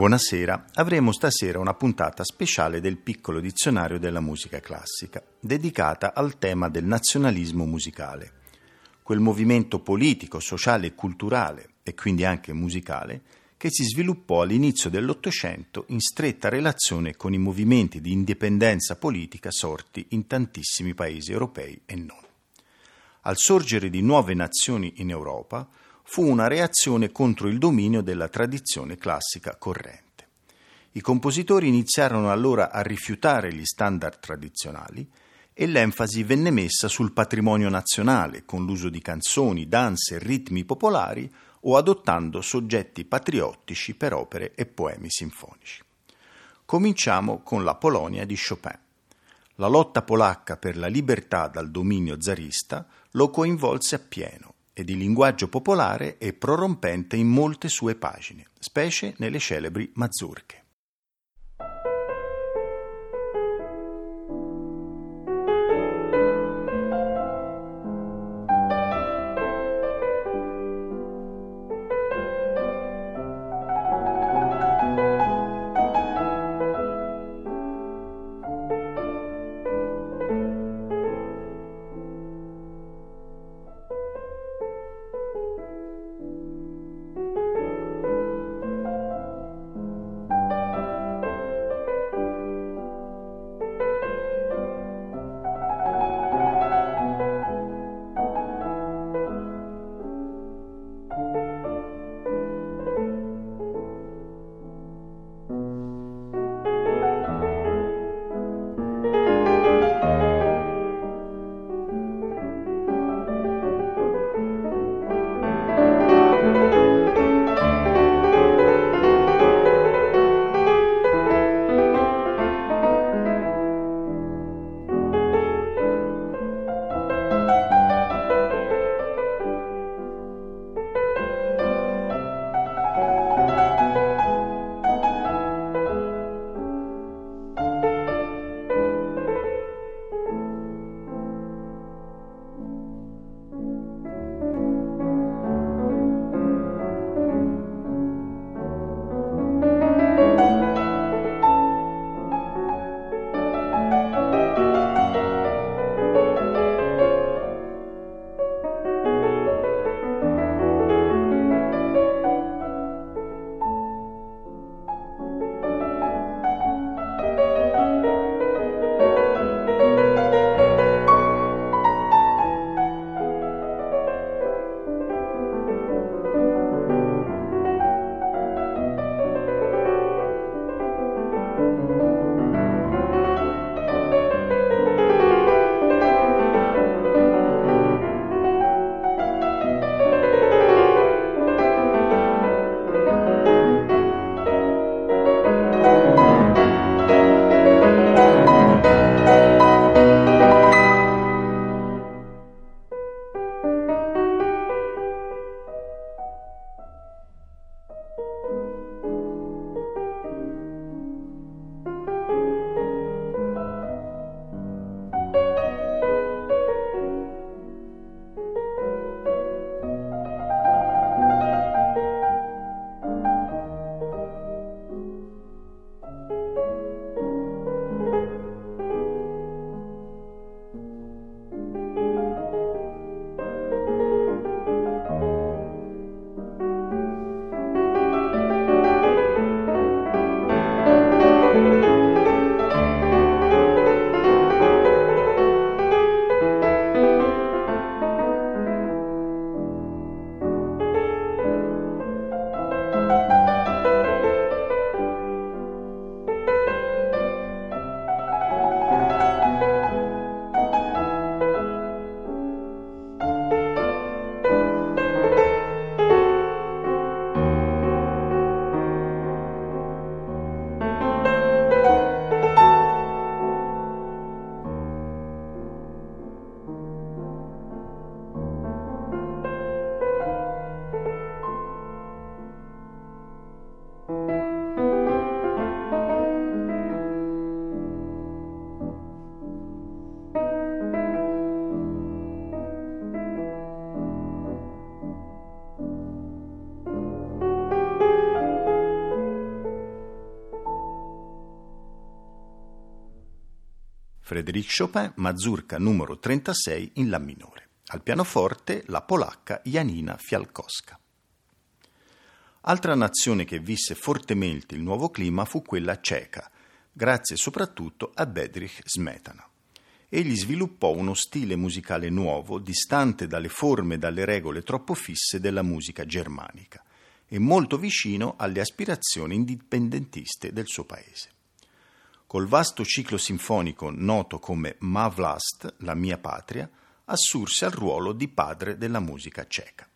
Buonasera, avremo stasera una puntata speciale del piccolo dizionario della musica classica, dedicata al tema del nazionalismo musicale, quel movimento politico, sociale e culturale, e quindi anche musicale, che si sviluppò all'inizio dell'Ottocento in stretta relazione con i movimenti di indipendenza politica sorti in tantissimi paesi europei e non. Al sorgere di nuove nazioni in Europa, fu una reazione contro il dominio della tradizione classica corrente. I compositori iniziarono allora a rifiutare gli standard tradizionali e l'enfasi venne messa sul patrimonio nazionale con l'uso di canzoni, danze e ritmi popolari o adottando soggetti patriottici per opere e poemi sinfonici. Cominciamo con la Polonia di Chopin. La lotta polacca per la libertà dal dominio zarista lo coinvolse appieno e di linguaggio popolare e prorompente in molte sue pagine, specie nelle celebri mazurche. Frédéric Chopin, Mazurka numero 36 in La minore. Al pianoforte la polacca Janina Fialkowska. Altra nazione che visse fortemente il nuovo clima fu quella ceca, grazie soprattutto a Bedrich Smetana. Egli sviluppò uno stile musicale nuovo, distante dalle forme e dalle regole troppo fisse della musica germanica e molto vicino alle aspirazioni indipendentiste del suo paese. Col vasto ciclo sinfonico noto come Ma Vlast, la mia patria, assurse al ruolo di padre della musica ceca.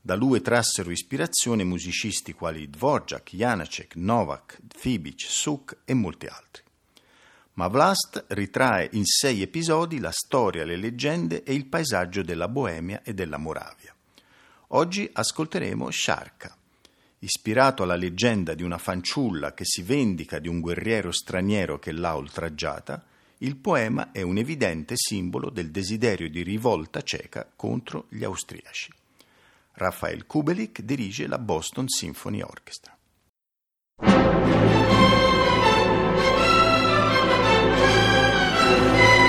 Da lui trassero ispirazione musicisti quali Dvorak, Janacek, Novak, Fibic, Suk e molti altri. Ma Vlast ritrae in sei episodi la storia, le leggende e il paesaggio della Boemia e della Moravia. Oggi ascolteremo Sciarca, ispirato alla leggenda di una fanciulla che si vendica di un guerriero straniero che l'ha oltraggiata, il poema è un evidente simbolo del desiderio di rivolta ceca contro gli austriaci. Rafael Kubelik dirige la Boston Symphony Orchestra. thank you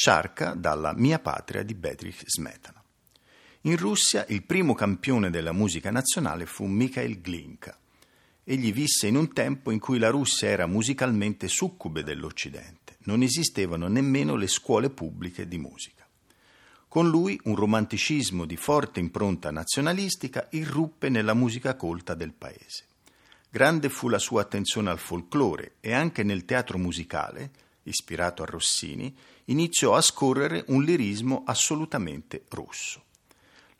Sciarca dalla Mia patria di Bedrich Smetana. In Russia il primo campione della musica nazionale fu Mikhail Glinka. Egli visse in un tempo in cui la Russia era musicalmente succube dell'Occidente. Non esistevano nemmeno le scuole pubbliche di musica. Con lui un romanticismo di forte impronta nazionalistica irruppe nella musica colta del paese. Grande fu la sua attenzione al folklore e anche nel teatro musicale, ispirato a Rossini, iniziò a scorrere un lirismo assolutamente russo.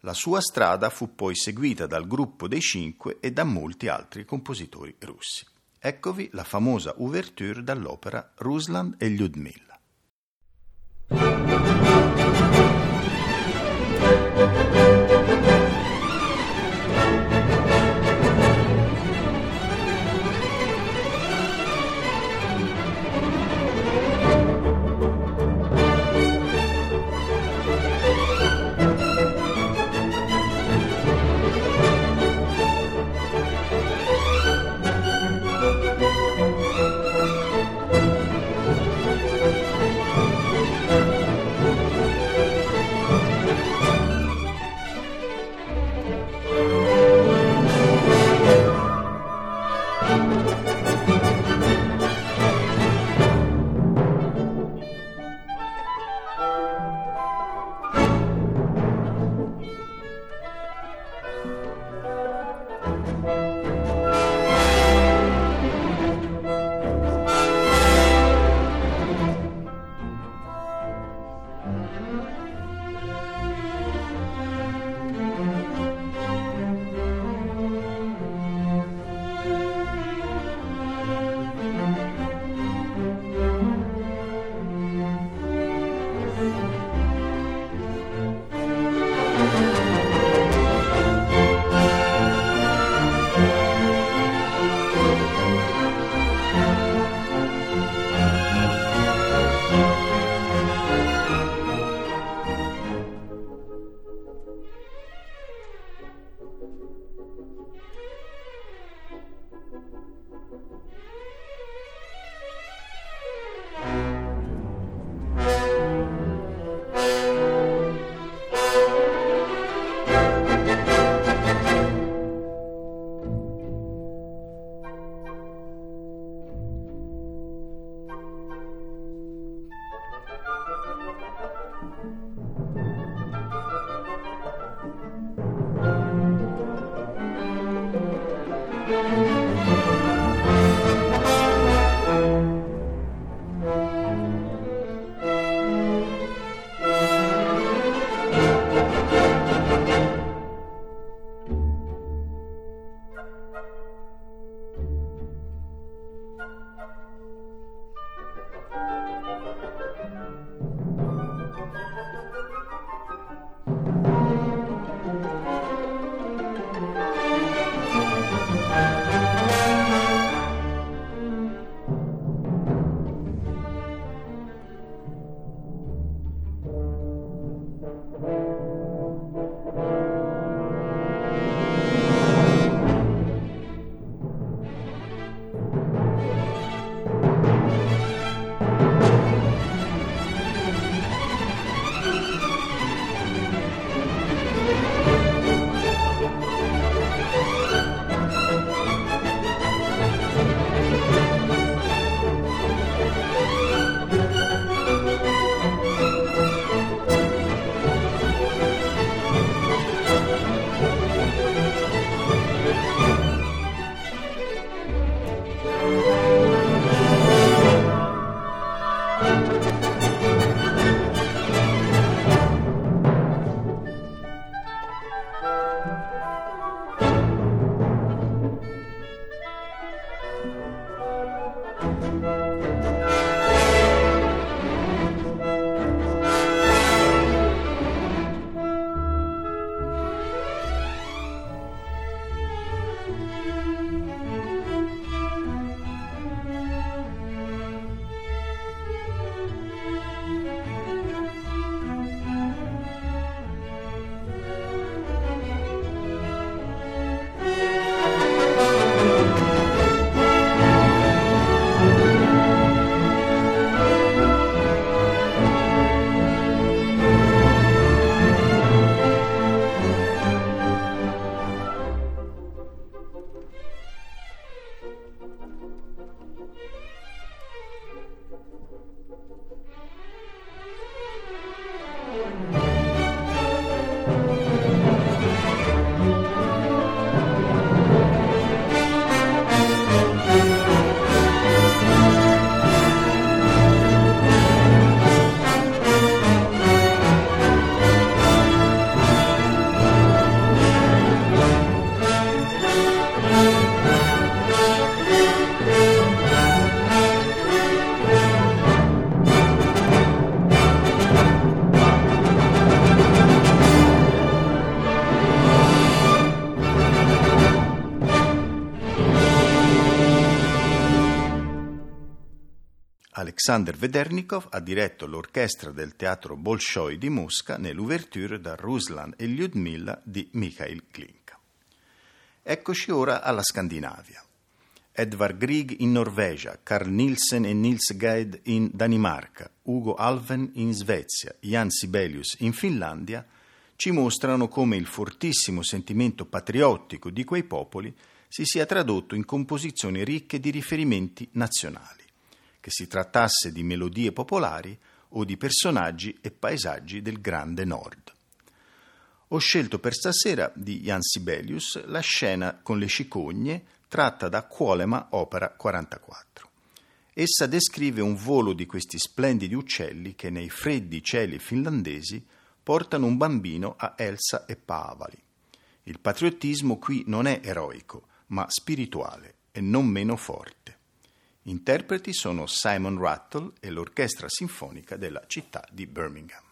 La sua strada fu poi seguita dal gruppo dei Cinque e da molti altri compositori russi. Eccovi la famosa ouverture dall'opera Rusland e Lyudmila. Alexander Vedernikov ha diretto l'orchestra del teatro Bolshoi di Mosca nell'ouverture da Ruslan e Lyudmila di Mikhail Glinka. Eccoci ora alla Scandinavia. Edvard Grieg in Norvegia, Carl Nielsen e Nils Geid in Danimarca, Ugo Alven in Svezia, Jan Sibelius in Finlandia ci mostrano come il fortissimo sentimento patriottico di quei popoli si sia tradotto in composizioni ricche di riferimenti nazionali che si trattasse di melodie popolari o di personaggi e paesaggi del grande nord. Ho scelto per stasera di Jan Sibelius la scena con le cicogne tratta da Quolema, opera 44. Essa descrive un volo di questi splendidi uccelli che nei freddi cieli finlandesi portano un bambino a Elsa e Paavali. Il patriottismo qui non è eroico, ma spirituale e non meno forte. Interpreti sono Simon Rattle e l'Orchestra Sinfonica della città di Birmingham.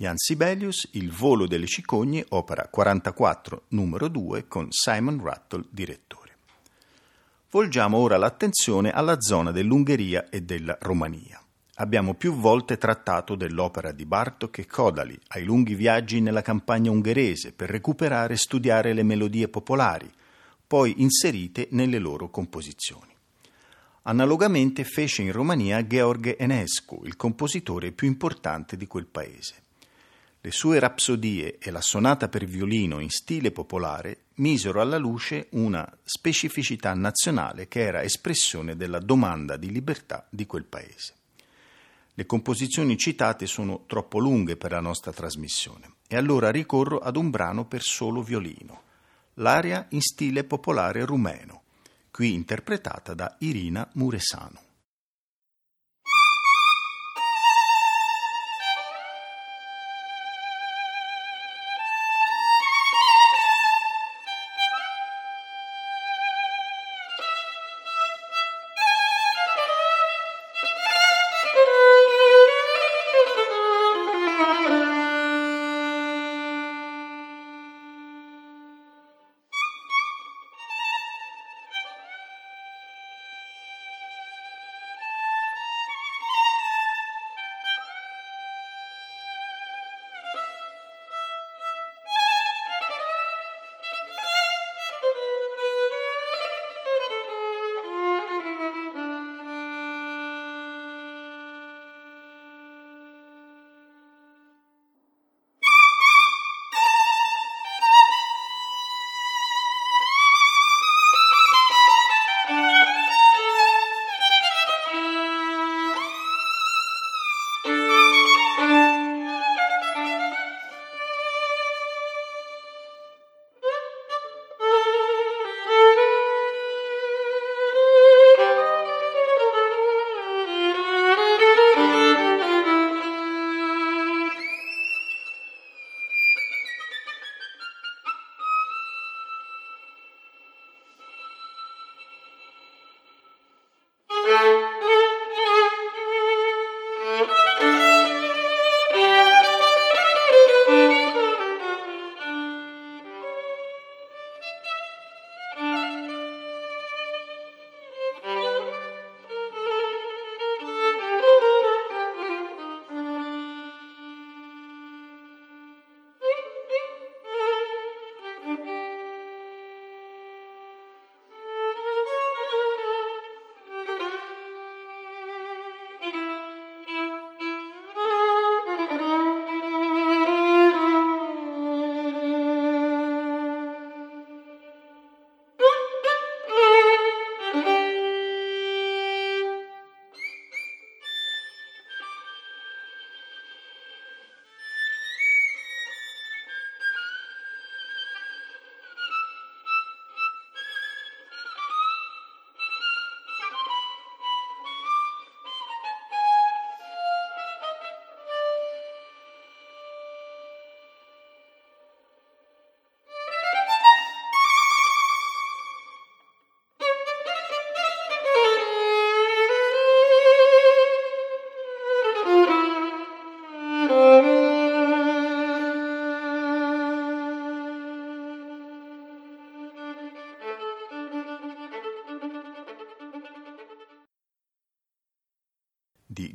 Jan Sibelius, Il volo delle cicogne, opera 44, numero 2, con Simon Rattle direttore. Volgiamo ora l'attenzione alla zona dell'Ungheria e della Romania. Abbiamo più volte trattato dell'opera di Bartok e Kodali, ai lunghi viaggi nella campagna ungherese per recuperare e studiare le melodie popolari, poi inserite nelle loro composizioni. Analogamente fece in Romania Gheorghe Enescu, il compositore più importante di quel paese. Le sue rapsodie e la sonata per violino in stile popolare misero alla luce una specificità nazionale che era espressione della domanda di libertà di quel paese. Le composizioni citate sono troppo lunghe per la nostra trasmissione e allora ricorro ad un brano per solo violino, l'aria in stile popolare rumeno, qui interpretata da Irina Muresanu.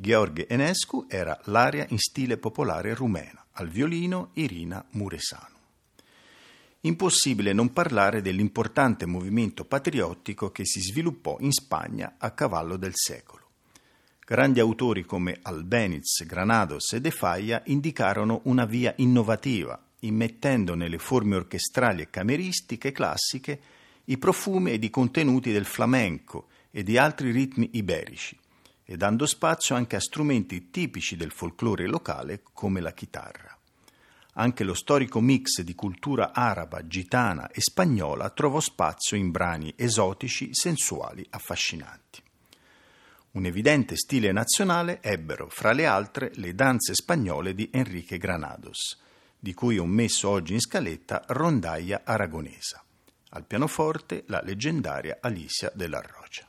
Gheorghe Enescu era l'aria in stile popolare rumeno, al violino Irina Muresanu. Impossibile non parlare dell'importante movimento patriottico che si sviluppò in Spagna a cavallo del secolo. Grandi autori come Albeniz, Granados e De Falla indicarono una via innovativa, immettendo nelle forme orchestrali e cameristiche classiche i profumi ed i contenuti del flamenco e di altri ritmi iberici, e dando spazio anche a strumenti tipici del folklore locale come la chitarra. Anche lo storico mix di cultura araba, gitana e spagnola trovò spazio in brani esotici, sensuali, affascinanti. Un evidente stile nazionale ebbero, fra le altre, le danze spagnole di Enrique Granados, di cui ho messo oggi in scaletta Rondaia Aragonesa. Al pianoforte la leggendaria Alicia della Rocha.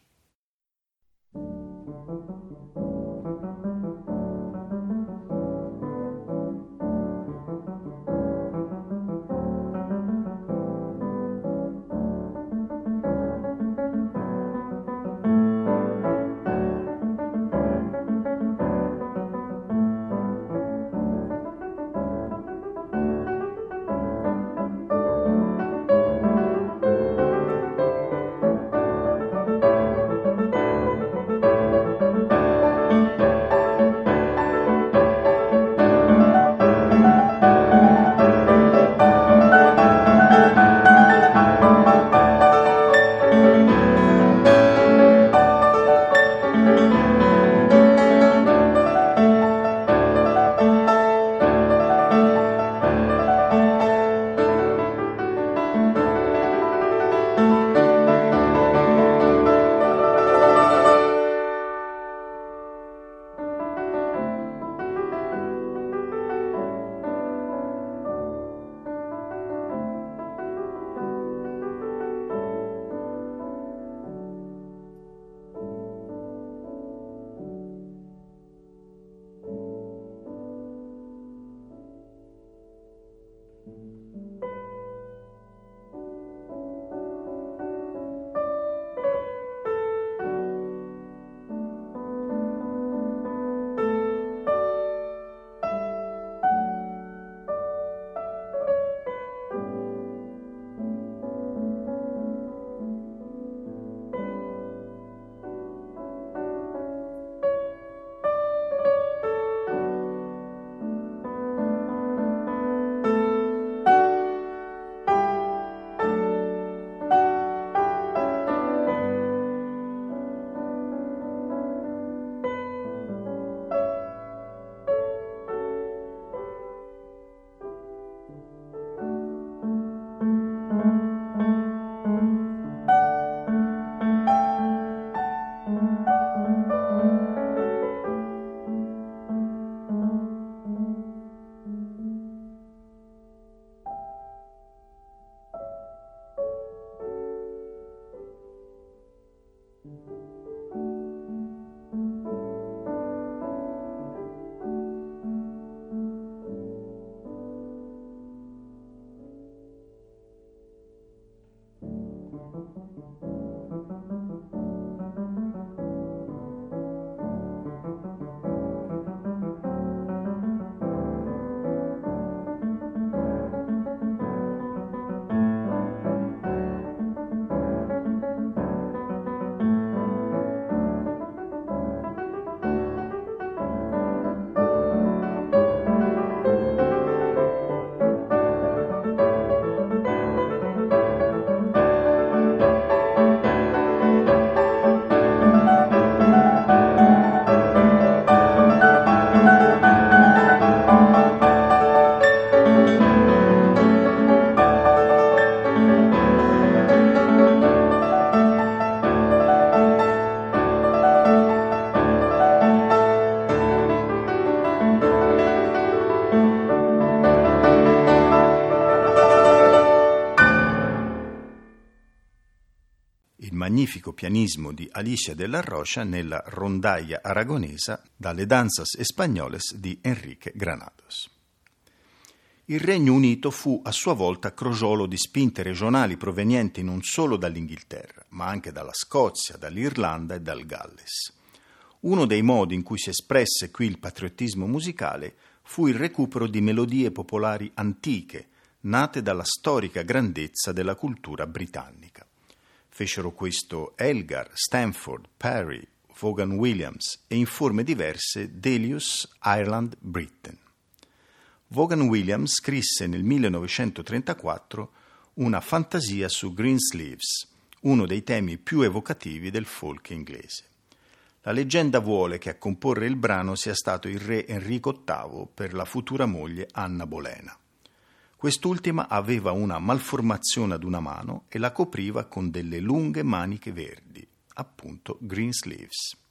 Magnifico pianismo di Alicia de la Rocha nella rondaia aragonesa dalle Danzas Espagnoles di Enrique Granados. Il Regno Unito fu a sua volta crogiolo di spinte regionali provenienti non solo dall'Inghilterra, ma anche dalla Scozia, dall'Irlanda e dal Galles. Uno dei modi in cui si espresse qui il patriottismo musicale fu il recupero di melodie popolari antiche, nate dalla storica grandezza della cultura britannica. Fecero questo Elgar, Stanford, Perry, Vaughan Williams e in forme diverse Delius, Ireland, Britain. Vaughan Williams scrisse nel 1934 una fantasia su Greensleeves, uno dei temi più evocativi del folk inglese. La leggenda vuole che a comporre il brano sia stato il re Enrico VIII per la futura moglie Anna Bolena. Quest'ultima aveva una malformazione ad una mano e la copriva con delle lunghe maniche verdi, appunto Greensleeves. thank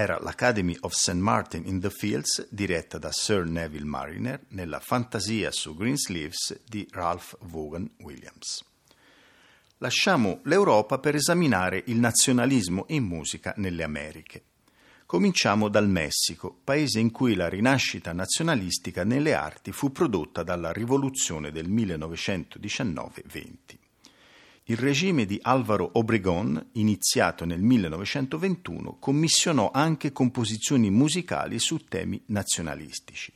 era l'Academy of St. Martin in the Fields, diretta da Sir Neville Mariner, nella fantasia su Greensleeves di Ralph Vaughan Williams. Lasciamo l'Europa per esaminare il nazionalismo in musica nelle Americhe. Cominciamo dal Messico, paese in cui la rinascita nazionalistica nelle arti fu prodotta dalla rivoluzione del 1919-20. Il regime di Álvaro Obregón, iniziato nel 1921, commissionò anche composizioni musicali su temi nazionalistici.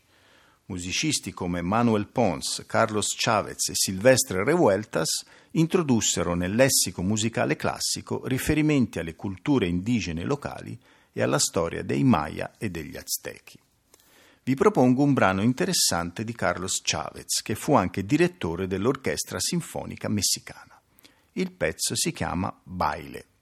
Musicisti come Manuel Pons, Carlos Chavez e Silvestre Revueltas introdussero nel lessico musicale classico riferimenti alle culture indigene locali e alla storia dei Maya e degli Aztechi. Vi propongo un brano interessante di Carlos Chavez, che fu anche direttore dell'Orchestra Sinfonica Messicana. Il pezzo si chiama Baile.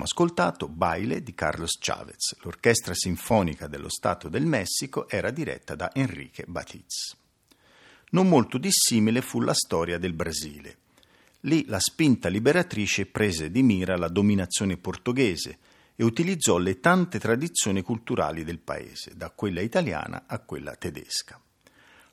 Abbiamo ascoltato Baile di Carlos Chavez. L'orchestra sinfonica dello Stato del Messico era diretta da Enrique Batiz. Non molto dissimile fu la storia del Brasile. Lì la spinta liberatrice prese di mira la dominazione portoghese e utilizzò le tante tradizioni culturali del paese, da quella italiana a quella tedesca.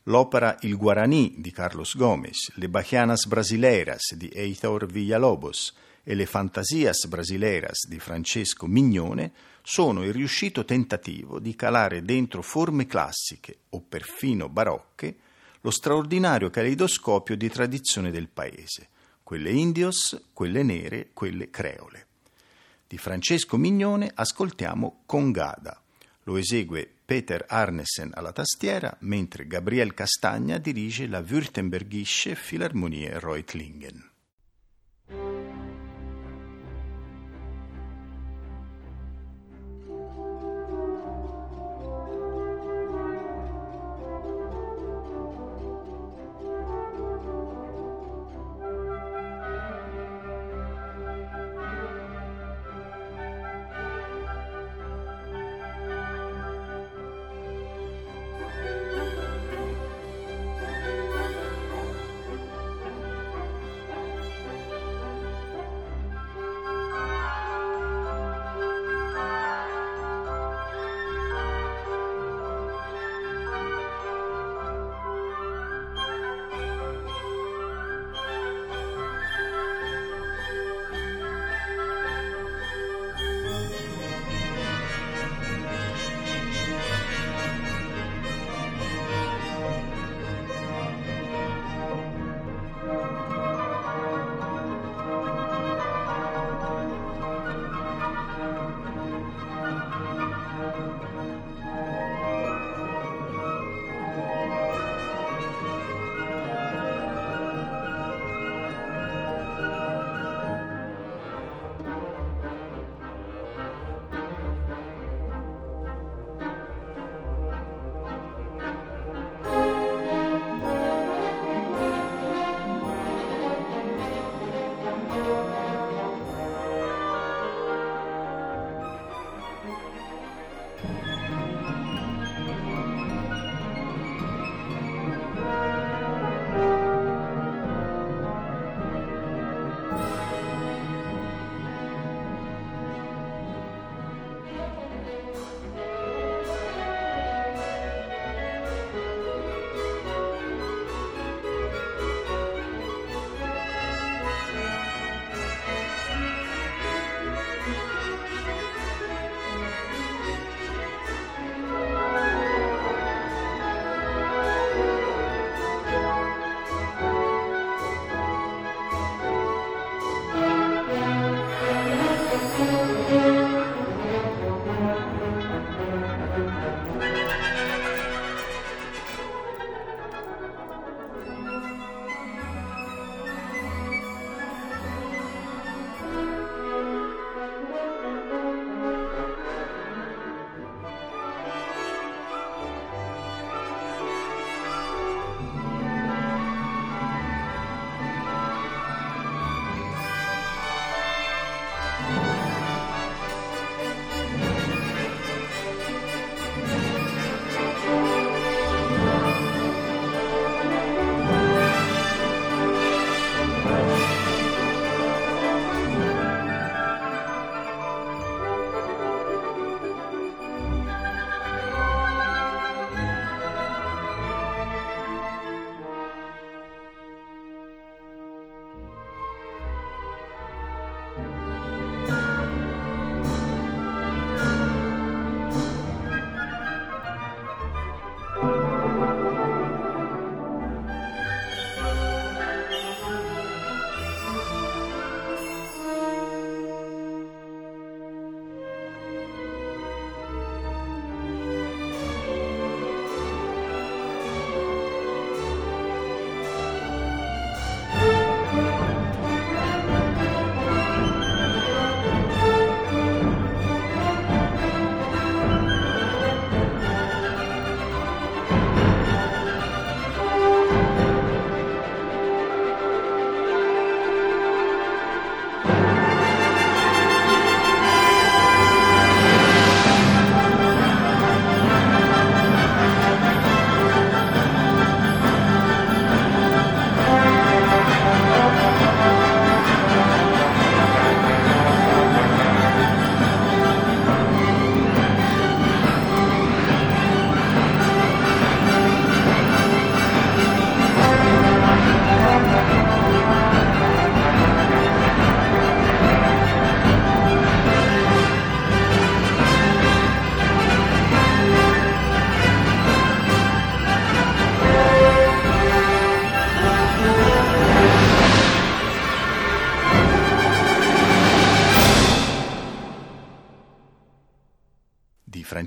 L'opera Il Guarani di Carlos Gomes, Le Bachianas Brasileiras di Heitor Villalobos e Le Fantasias Brasileiras di Francesco Mignone sono il riuscito tentativo di calare dentro forme classiche o perfino barocche lo straordinario caleidoscopio di tradizione del paese, quelle indios, quelle nere, quelle creole. Di Francesco Mignone ascoltiamo Congada. Lo esegue Peter Arnesen alla tastiera, mentre Gabriel Castagna dirige la Württembergische Philharmonie Reutlingen.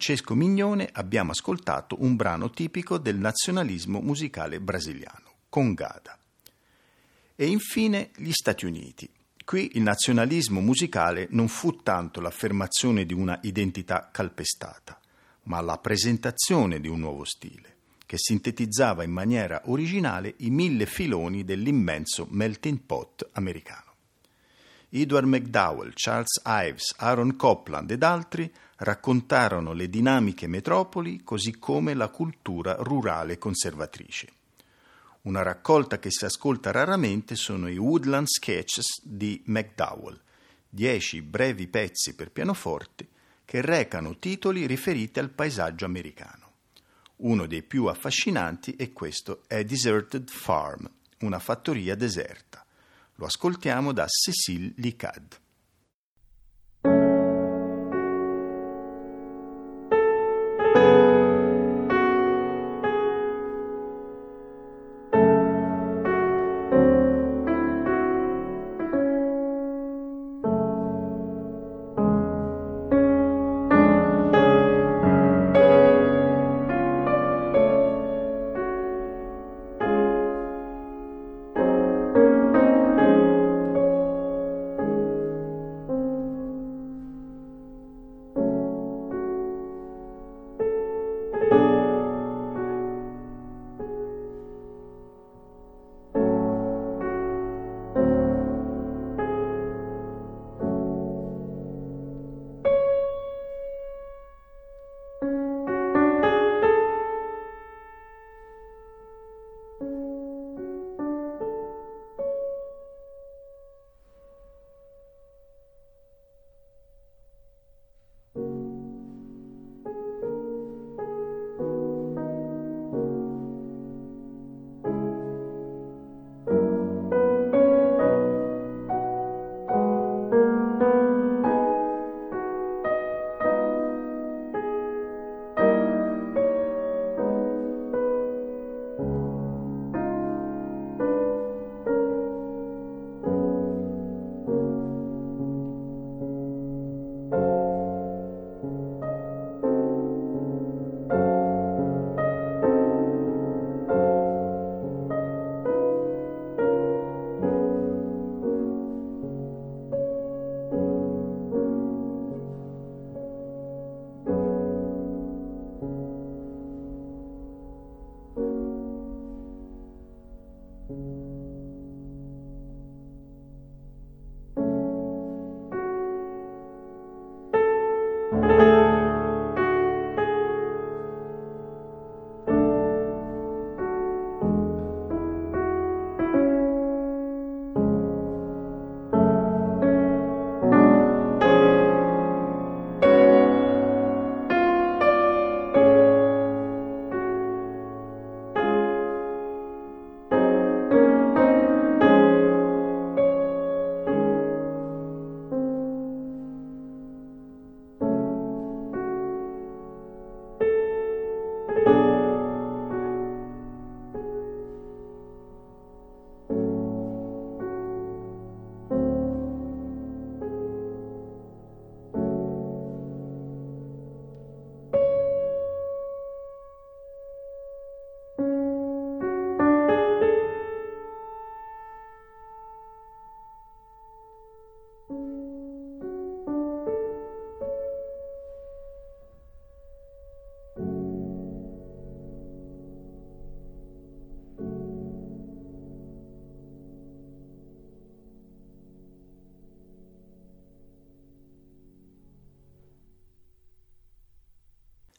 Francesco Mignone abbiamo ascoltato un brano tipico del nazionalismo musicale brasiliano, Congada. E infine gli Stati Uniti. Qui il nazionalismo musicale non fu tanto l'affermazione di una identità calpestata, ma la presentazione di un nuovo stile, che sintetizzava in maniera originale i mille filoni dell'immenso melting pot americano. Edward McDowell, Charles Ives, Aaron Copland ed altri raccontarono le dinamiche metropoli così come la cultura rurale conservatrice. Una raccolta che si ascolta raramente sono i Woodland Sketches di McDowell, dieci brevi pezzi per pianoforte che recano titoli riferiti al paesaggio americano. Uno dei più affascinanti è questo A Deserted Farm, una fattoria deserta. Lo ascoltiamo da Cécile Licad.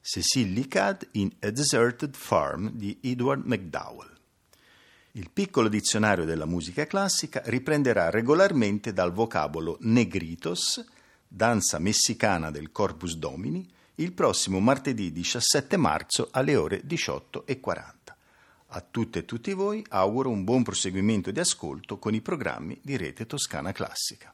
Cecil Licad in A Deserted Farm di Edward McDowell. Il piccolo dizionario della musica classica riprenderà regolarmente dal vocabolo negritos, danza messicana del Corpus Domini, il prossimo martedì 17 marzo alle ore 18.40. A tutte e tutti voi auguro un buon proseguimento di ascolto con i programmi di Rete Toscana Classica.